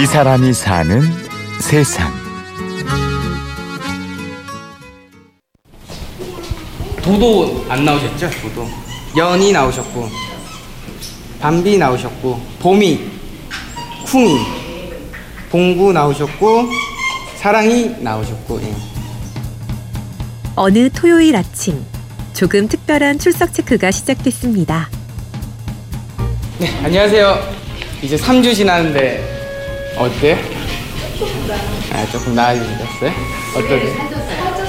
이 사람이 사는 세상. 도도 안 나오셨죠? 도도. 연이 나오셨고, 밤비 나오셨고, 봄이, 쿵이, 봉구 나오셨고, 사랑이 나오셨고, 예. 어느 토요일 아침 조금 특별한 출석 체크가 시작됐습니다. 네, 안녕하세요. 이제 3주 지났는데 어때? 아, 조금 나아지셨어요? 어떠세요?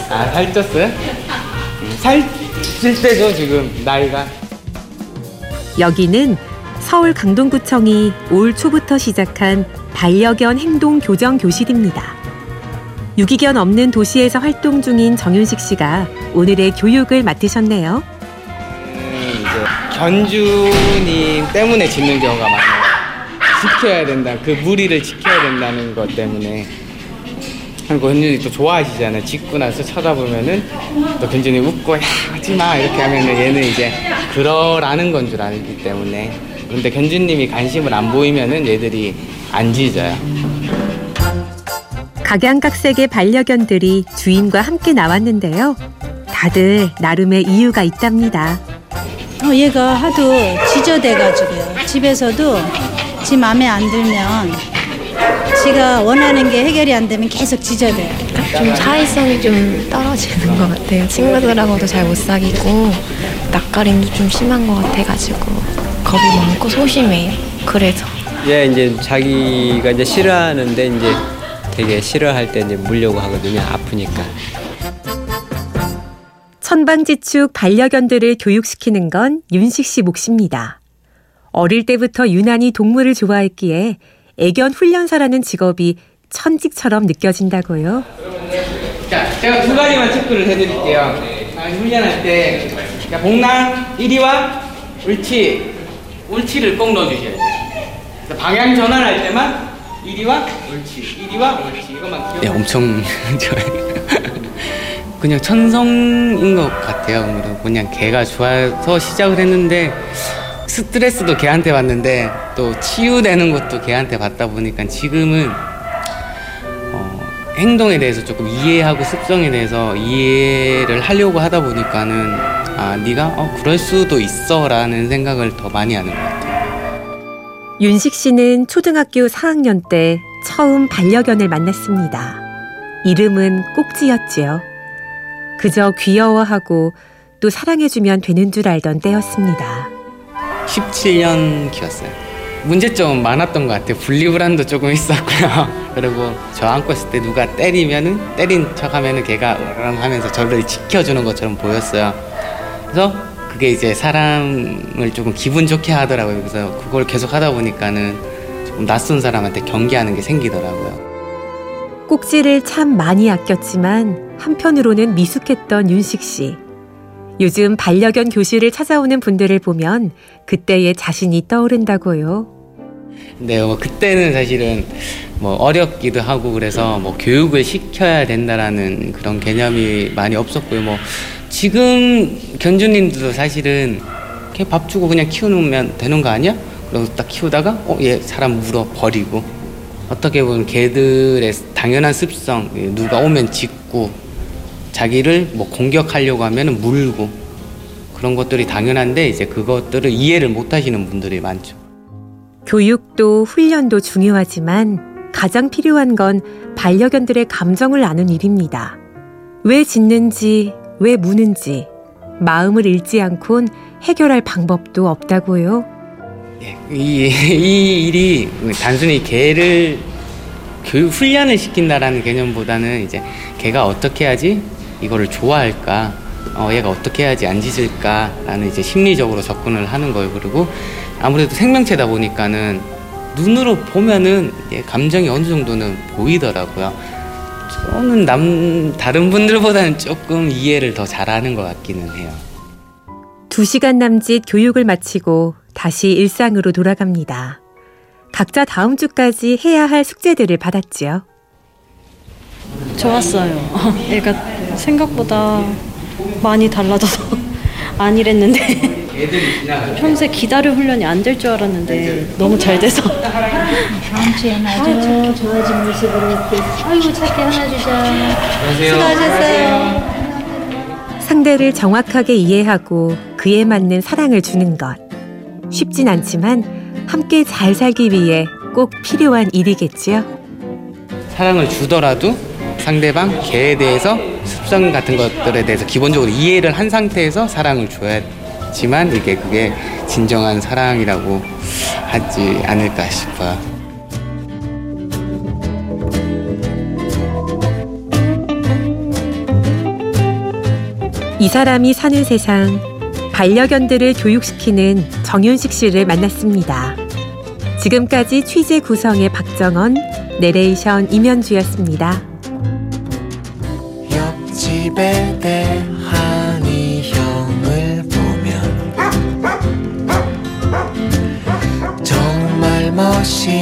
아, 살쪘어요? 음, 살찔 때죠, 지금 나이가. 여기는 서울 강동구청이 올 초부터 시작한 반려견 행동 교정 교실입니다. 유기견 없는 도시에서 활동 중인 정윤식 씨가 오늘의 교육을 맡으셨네요. 음, 이제 견주님 때문에 짖는 경우가 많아요. 지켜야 된다. 그 무리를 지켜야 된다는 것 때문에. 그리고 견주님 또 좋아하시잖아요. 짖고 나서 쳐다보면은 또 견주님 웃고 야 하지 마 이렇게 하면은 얘는 이제 그러라는 건 줄 알기 때문에. 근데 견주님이 관심을 안 보이면은 얘들이 안 짖어요. 각양각색의 반려견들이 주인과 함께 나왔는데요. 다들 나름의 이유가 있답니다. 어, 얘가 하도 지저대가지고요. 집에서도 지 마음에 안 들면 지가 원하는 게 해결이 안 되면 계속 지저대요. 좀 사회성이 좀 떨어지는 것 같아요. 친구들하고도 잘 못 사귀고 낯가림도 좀 심한 것 같아가지고 겁이 많고 소심해요. 그래서 얘 이제 자기가 이제 싫어하는데 이제 되게 싫어할 때 이제 물려고 하거든요. 아프니까. 천방지축 반려견들을 교육시키는 건 윤식 씨 몫입니다. 어릴 때부터 유난히 동물을 좋아했기에 애견 훈련사라는 직업이 천직처럼 느껴진다고요. 자, 제가 두 가지만 체크를 해드릴게요. 아, 훈련할 때, 자, 복랑, 이리 와, 옳지. 옳지를 꼭 넣어주셔야 돼요. 방향 전환할 때만, 이리 와, 옳지. 이리 와, 옳지. 이것만 기억. 네, 엄청 좋아요. 그냥 천성인 것 같아요. 그냥 걔가 좋아서 시작을 했는데, 스트레스도 걔한테 받는데, 또 치유되는 것도 걔한테 받다 보니까 지금은 어, 행동에 대해서 조금 이해하고 습성에 대해서 이해를 하려고 하다 보니까는 아 네가 어 그럴 수도 있어라는 생각을 더 많이 하는 것 같아요. 윤식 씨는 초등학교 4학년 때 처음 반려견을 만났습니다. 이름은 꼭지였지요. 그저 귀여워하고 또 사랑해주면 되는 줄 알던 때였습니다. 17년 키웠어요. 문제점은 많았던 것 같아요. 분리불안도 조금 있었고요. 그리고 저 안고 있을 때 누가 때리면은 때린 척하면은 걔가 으르렁 하면서 저를 지켜주는 것처럼 보였어요. 그래서 그게 이제 사람을 조금 기분 좋게 하더라고요. 그래서 그걸 계속 하다 보니까는 조금 낯선 사람한테 경계하는 게 생기더라고요. 꼭지를 참 많이 아꼈지만 한편으로는 미숙했던 윤식 씨. 요즘 반려견 교실을 찾아오는 분들을 보면 그때의 자신이 떠오른다고요. 네, 뭐 그때는 사실은 뭐 어렵기도 하고 그래서 뭐 교육을 시켜야 된다라는 그런 개념이 많이 없었고요. 뭐 지금 견주님들도 사실은 그냥 밥 주고 그냥 키우면 되는 거 아니야? 그리고 딱 키우다가 어, 얘 사람 물어 버리고 어떻게 보면 개들의 당연한 습성 누가 오면 짖고 자기를 뭐 공격하려고 하면 물고 그런 것들이 당연한데 이제 그것들을 이해를 못 하시는 분들이 많죠. 교육도 훈련도 중요하지만 가장 필요한 건 반려견들의 감정을 아는 일입니다. 왜 짖는지, 왜 무는지, 마음을 잃지 않곤 해결할 방법도 없다고요. 예, 이, 이 일이 단순히 개를 교육 훈련을 시킨다라는 개념보다는 이제 개가 어떻게 해야지 이거를 좋아할까, 어, 얘가 어떻게 해야지 안 짖을까라는 이제 심리적으로 접근을 하는 거예요. 그리고 아무래도 생명체다 보니까는 눈으로 보면은 얘 감정이 어느 정도는 보이더라고요. 저는 남 다른 분들보다는 조금 이해를 더 잘하는 것 같기는 해요. 두 시간 남짓 교육을 마치고 다시 일상으로 돌아갑니다. 각자 다음 주까지 해야 할 숙제들을 받았지요. 좋았어요. 얘가 생각보다 많이 달라져서 안 이랬는데 애들이 지나가요. 평소에 기다릴 훈련이 안 될 줄 알았는데 너무 잘 돼서 다음 주에는 아주 좋아진 모습으로 이렇게 아이고 착해 하나 주자. 안녕하세요. 수고하셨어요. 상대를 정확하게 이해하고 그에 맞는 사랑을 주는 것. 쉽진 않지만 함께 잘 살기 위해 꼭 필요한 일이겠지요. 사랑을 주더라도 상대방 개에 대해서 습성 같은 것들에 대해서 기본적으로 이해를 한 상태에서 사랑을 줘야지만 이게 그게 진정한 사랑이라고 하지 않을까 싶어요. 이 사람이 사는 세상 반려견들을 교육시키는 정윤식 씨를 만났습니다. 지금까지 취재 구성의 박정원, 내레이션 임현주였습니다. 옆집에 대 한이 형을 보면 정말 멋있는